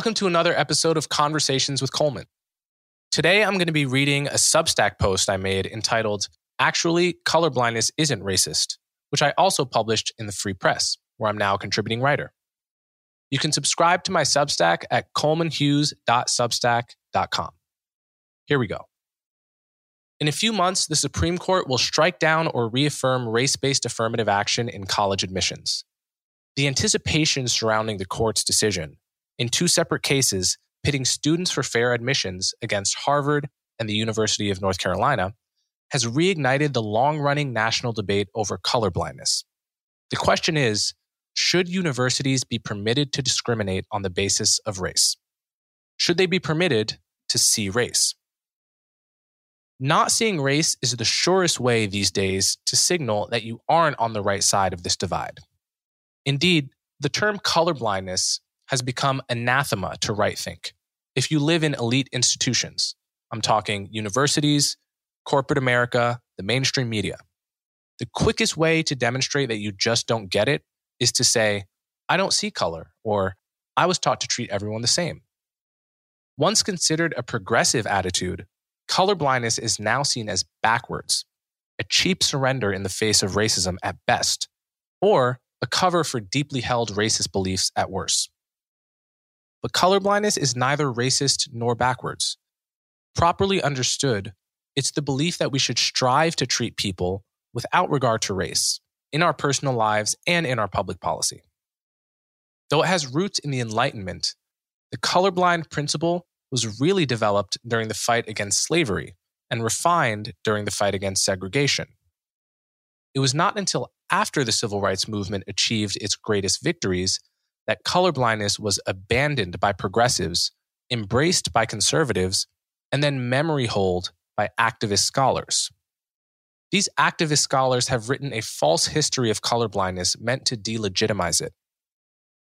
Welcome to another episode of Conversations with Coleman. Today, I'm going to be reading a Substack post I made entitled, Actually, Colorblindness Isn't Racist, which I also published in the Free Press, where I'm now a contributing writer. You can subscribe to my Substack at colemanhughes.substack.com. Here we go. In a few months, the Supreme Court will strike down or reaffirm race based affirmative action in college admissions. The anticipation surrounding the court's decision, in two separate cases pitting students for fair admissions against Harvard and the University of North Carolina, has reignited the long running national debate over colorblindness. The question is should universities be permitted to discriminate on the basis of race? Should they be permitted to see race? Not seeing race is the surest way these days to signal that you aren't on the right side of this divide. Indeed, the term colorblindness has become anathema to right think. If you live in elite institutions, I'm talking universities, corporate America, the mainstream media, the quickest way to demonstrate that you just don't get it is to say, I don't see color, or I was taught to treat everyone the same. Once considered a progressive attitude, colorblindness is now seen as backwards, a cheap surrender in the face of racism at best, or a cover for deeply held racist beliefs at worst. But colorblindness is neither racist nor backwards. Properly understood, it's the belief that we should strive to treat people without regard to race in our personal lives and in our public policy. Though it has roots in the Enlightenment, the colorblind principle was really developed during the fight against slavery and refined during the fight against segregation. It was not until after the civil rights movement achieved its greatest victories that colorblindness was abandoned by progressives, embraced by conservatives, and then memory holed by activist scholars. These activist scholars have written a false history of colorblindness meant to delegitimize it.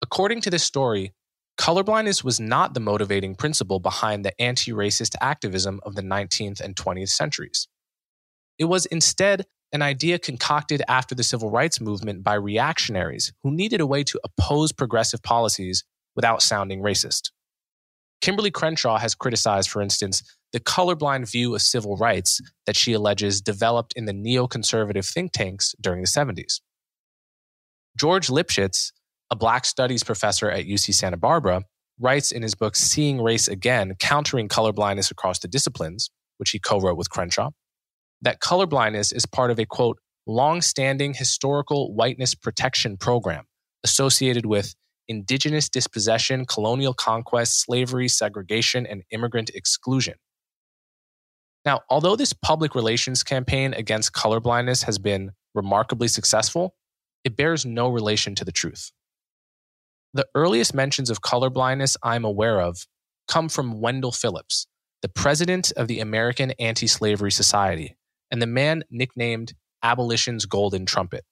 According to this story, colorblindness was not the motivating principle behind the anti racist activism of the 19th and 20th centuries. It was instead an idea concocted after the civil rights movement by reactionaries who needed a way to oppose progressive policies without sounding racist. Kimberly Crenshaw has criticized, for instance, the colorblind view of civil rights that she alleges developed in the neoconservative think tanks during the 70s. George Lipsitz, a Black Studies professor at UC Santa Barbara, writes in his book Seeing Race Again Countering Colorblindness Across the Disciplines, which he co wrote with Crenshaw, that colorblindness is part of a quote, long standing historical whiteness protection program associated with indigenous dispossession, colonial conquest, slavery, segregation, and immigrant exclusion. Now, although this public relations campaign against colorblindness has been remarkably successful, it bears no relation to the truth. The earliest mentions of colorblindness I'm aware of come from Wendell Phillips, the president of the American Anti Slavery Society, and the man nicknamed Abolition's Golden Trumpet.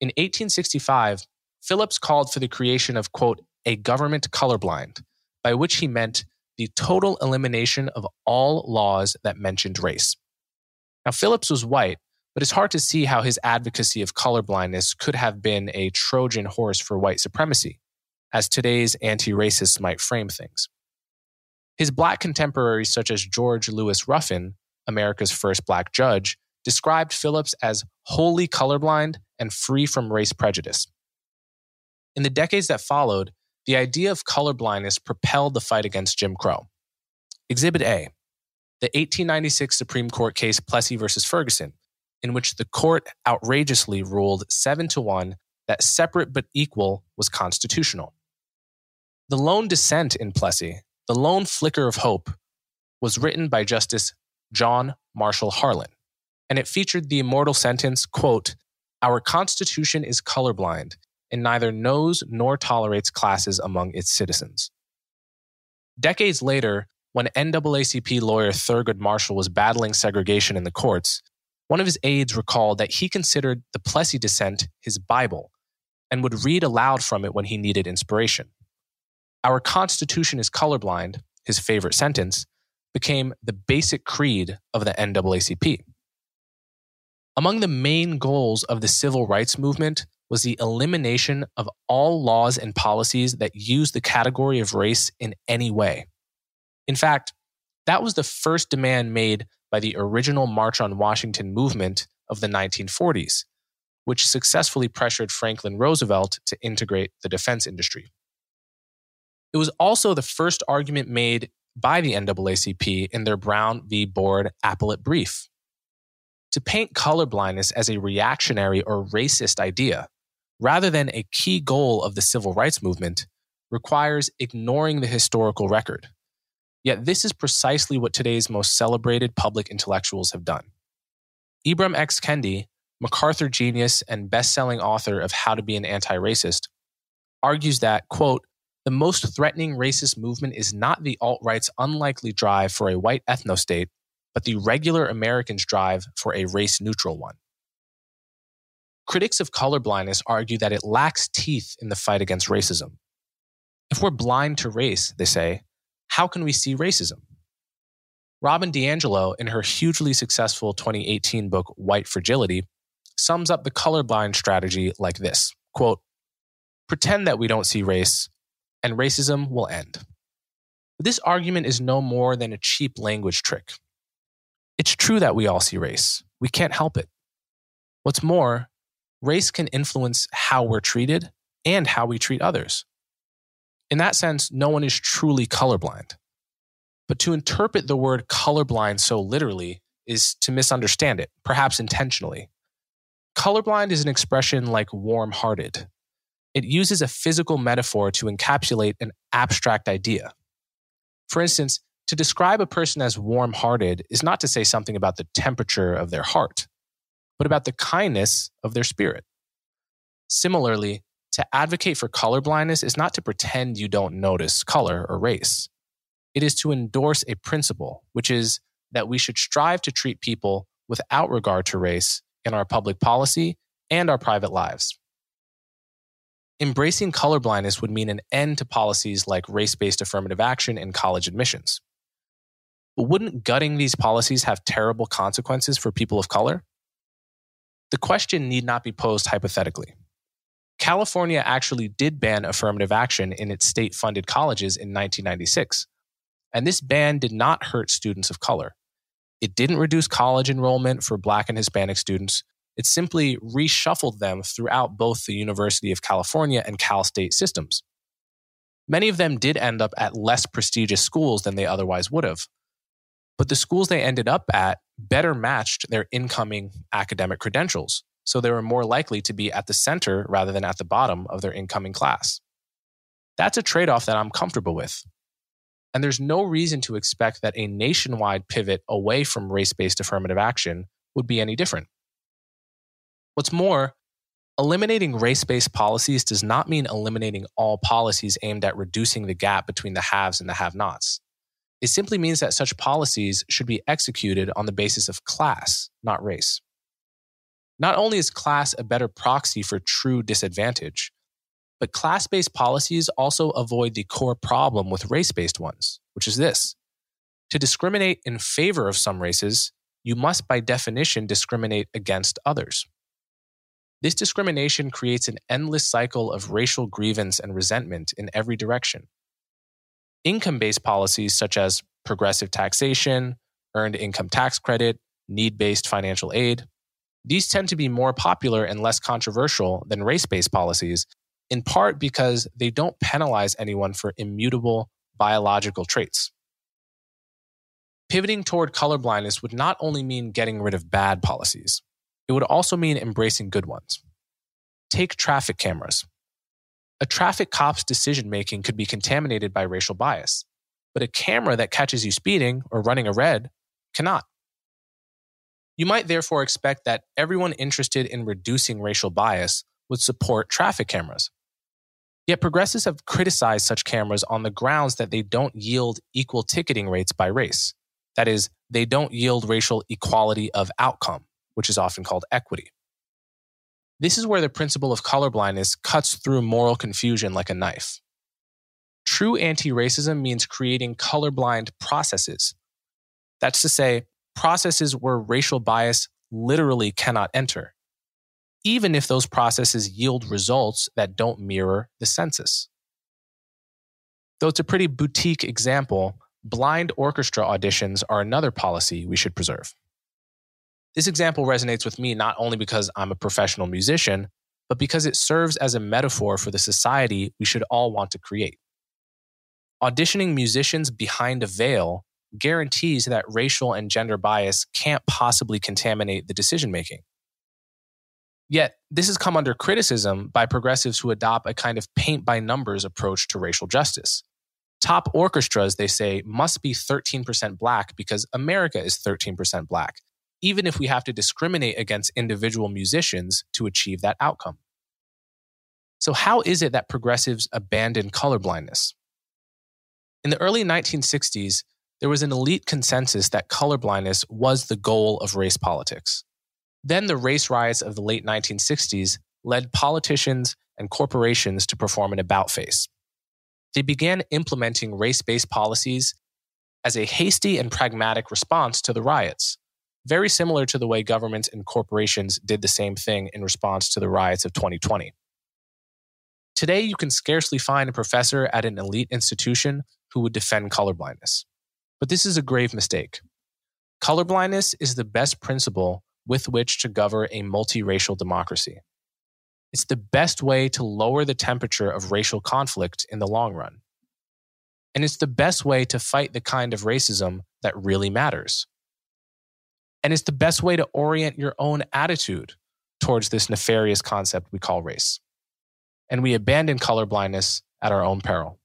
In 1865, Phillips called for the creation of, quote, a government colorblind, by which he meant the total elimination of all laws that mentioned race. Now, Phillips was white, but it's hard to see how his advocacy of colorblindness could have been a Trojan horse for white supremacy, as today's anti racists might frame things. His black contemporaries, such as George Lewis Ruffin, America's first black judge, described Phillips as wholly colorblind and free from race prejudice. In the decades that followed, the idea of colorblindness propelled the fight against Jim Crow. Exhibit A the 1896 Supreme Court case Plessy v. Ferguson, in which the court outrageously ruled 7 to 1 that separate but equal was constitutional. The lone dissent in Plessy, the lone flicker of hope, was written by Justice John Marshall Harlan, and it featured the immortal sentence, quote, Our Constitution is colorblind and neither knows nor tolerates classes among its citizens. Decades later, when NAACP lawyer Thurgood Marshall was battling segregation in the courts, one of his aides recalled that he considered the Plessy dissent his Bible and would read aloud from it when he needed inspiration. Our Constitution is colorblind, his favorite sentence, became the basic creed of the NAACP. Among the main goals of the civil rights movement was the elimination of all laws and policies that use the category of race in any way. In fact, that was the first demand made by the original March on Washington movement of the 1940s, which successfully pressured Franklin Roosevelt to integrate the defense industry. It was also the first argument made by the NAACP in their Brown v. Board appellate brief. To paint colorblindness as a reactionary or racist idea, rather than a key goal of the civil rights movement, requires ignoring the historical record. Yet, this is precisely what today's most celebrated public intellectuals have done. Ibram X. Kendi, MacArthur genius and best selling author of How to Be an Anti Racist, argues that, quote, the most threatening racist movement is not the alt right's unlikely drive for a white ethnostate, but the regular American's drive for a race neutral one. Critics of colorblindness argue that it lacks teeth in the fight against racism. If we're blind to race, they say, how can we see racism? Robin DiAngelo, in her hugely successful 2018 book, White Fragility, sums up the colorblind strategy like this quote, Pretend that we don't see race, and racism will end. This argument is no more than a cheap language trick. It's true that we all see race. We can't help it. What's more, race can influence how we're treated and how we treat others. In that sense, no one is truly colorblind. But to interpret the word colorblind so literally is to misunderstand it, perhaps intentionally. Colorblind is an expression like warm hearted, it uses a physical metaphor to encapsulate an abstract idea. For instance, to describe a person as warm hearted is not to say something about the temperature of their heart, but about the kindness of their spirit. Similarly, to advocate for colorblindness is not to pretend you don't notice color or race. It is to endorse a principle, which is that we should strive to treat people without regard to race in our public policy and our private lives. Embracing colorblindness would mean an end to policies like race based affirmative action in college admissions. But wouldn't gutting these policies have terrible consequences for people of color? The question need not be posed hypothetically. California actually did ban affirmative action in its state funded colleges in 1996. And this ban did not hurt students of color. It didn't reduce college enrollment for Black and Hispanic students, it simply reshuffled them throughout both the University of California and Cal State systems. Many of them did end up at less prestigious schools than they otherwise would have. But the schools they ended up at better matched their incoming academic credentials, so they were more likely to be at the center rather than at the bottom of their incoming class. That's a trade off that I'm comfortable with. And there's no reason to expect that a nationwide pivot away from race based affirmative action would be any different. What's more, eliminating race based policies does not mean eliminating all policies aimed at reducing the gap between the haves and the have nots. It simply means that such policies should be executed on the basis of class, not race. Not only is class a better proxy for true disadvantage, but class based policies also avoid the core problem with race based ones, which is this to discriminate in favor of some races, you must by definition discriminate against others. This discrimination creates an endless cycle of racial grievance and resentment in every direction. Income based policies such as progressive taxation, earned income tax credit, need based financial aid, these tend to be more popular and less controversial than race based policies, in part because they don't penalize anyone for immutable biological traits. Pivoting toward colorblindness would not only mean getting rid of bad policies, it would also mean embracing good ones. Take traffic cameras. A traffic cop's decision making could be contaminated by racial bias, but a camera that catches you speeding or running a red cannot. You might therefore expect that everyone interested in reducing racial bias would support traffic cameras. Yet progressives have criticized such cameras on the grounds that they don't yield equal ticketing rates by race. That is, they don't yield racial equality of outcome which is often called equity. This is where the principle of colorblindness cuts through moral confusion like a knife. True anti racism means creating colorblind processes. That's to say, processes where racial bias literally cannot enter. even if those processes yield results that don't mirror the census. Though it's a pretty boutique example, blind orchestra auditions are another policy we should preserve. This example resonates with me not only because I'm a professional musician, but because it serves as a metaphor for the society we should all want to create. Auditioning musicians behind a veil guarantees that racial and gender bias can't possibly contaminate the decision making. Yet, this has come under criticism by progressives who adopt a kind of paint by numbers approach to racial justice. Top orchestras, they say, must be 13% black because America is 13% black, even if we have to discriminate against individual musicians to achieve that outcome. So, how is it that progressives abandon colorblindness? In the early 1960s, there was an elite consensus that colorblindness was the goal of race politics. Then the race riots of the late 1960s led politicians and corporations to perform an about face. They began implementing race based policies as a hasty and pragmatic response to the riots, very similar to the way governments and corporations did the same thing in response to the riots of 2020. Today, you can scarcely find a professor at an elite institution who would defend colorblindness. But this is a grave mistake. Colorblindness is the best principle with which to govern a multiracial democracy. It's the best way to lower the temperature of racial conflict in the long run. And it's the best way to fight the kind of racism that really matters. And it's the best way to orient your own attitude towards this nefarious concept we call race. And we abandon colorblindness at our own peril.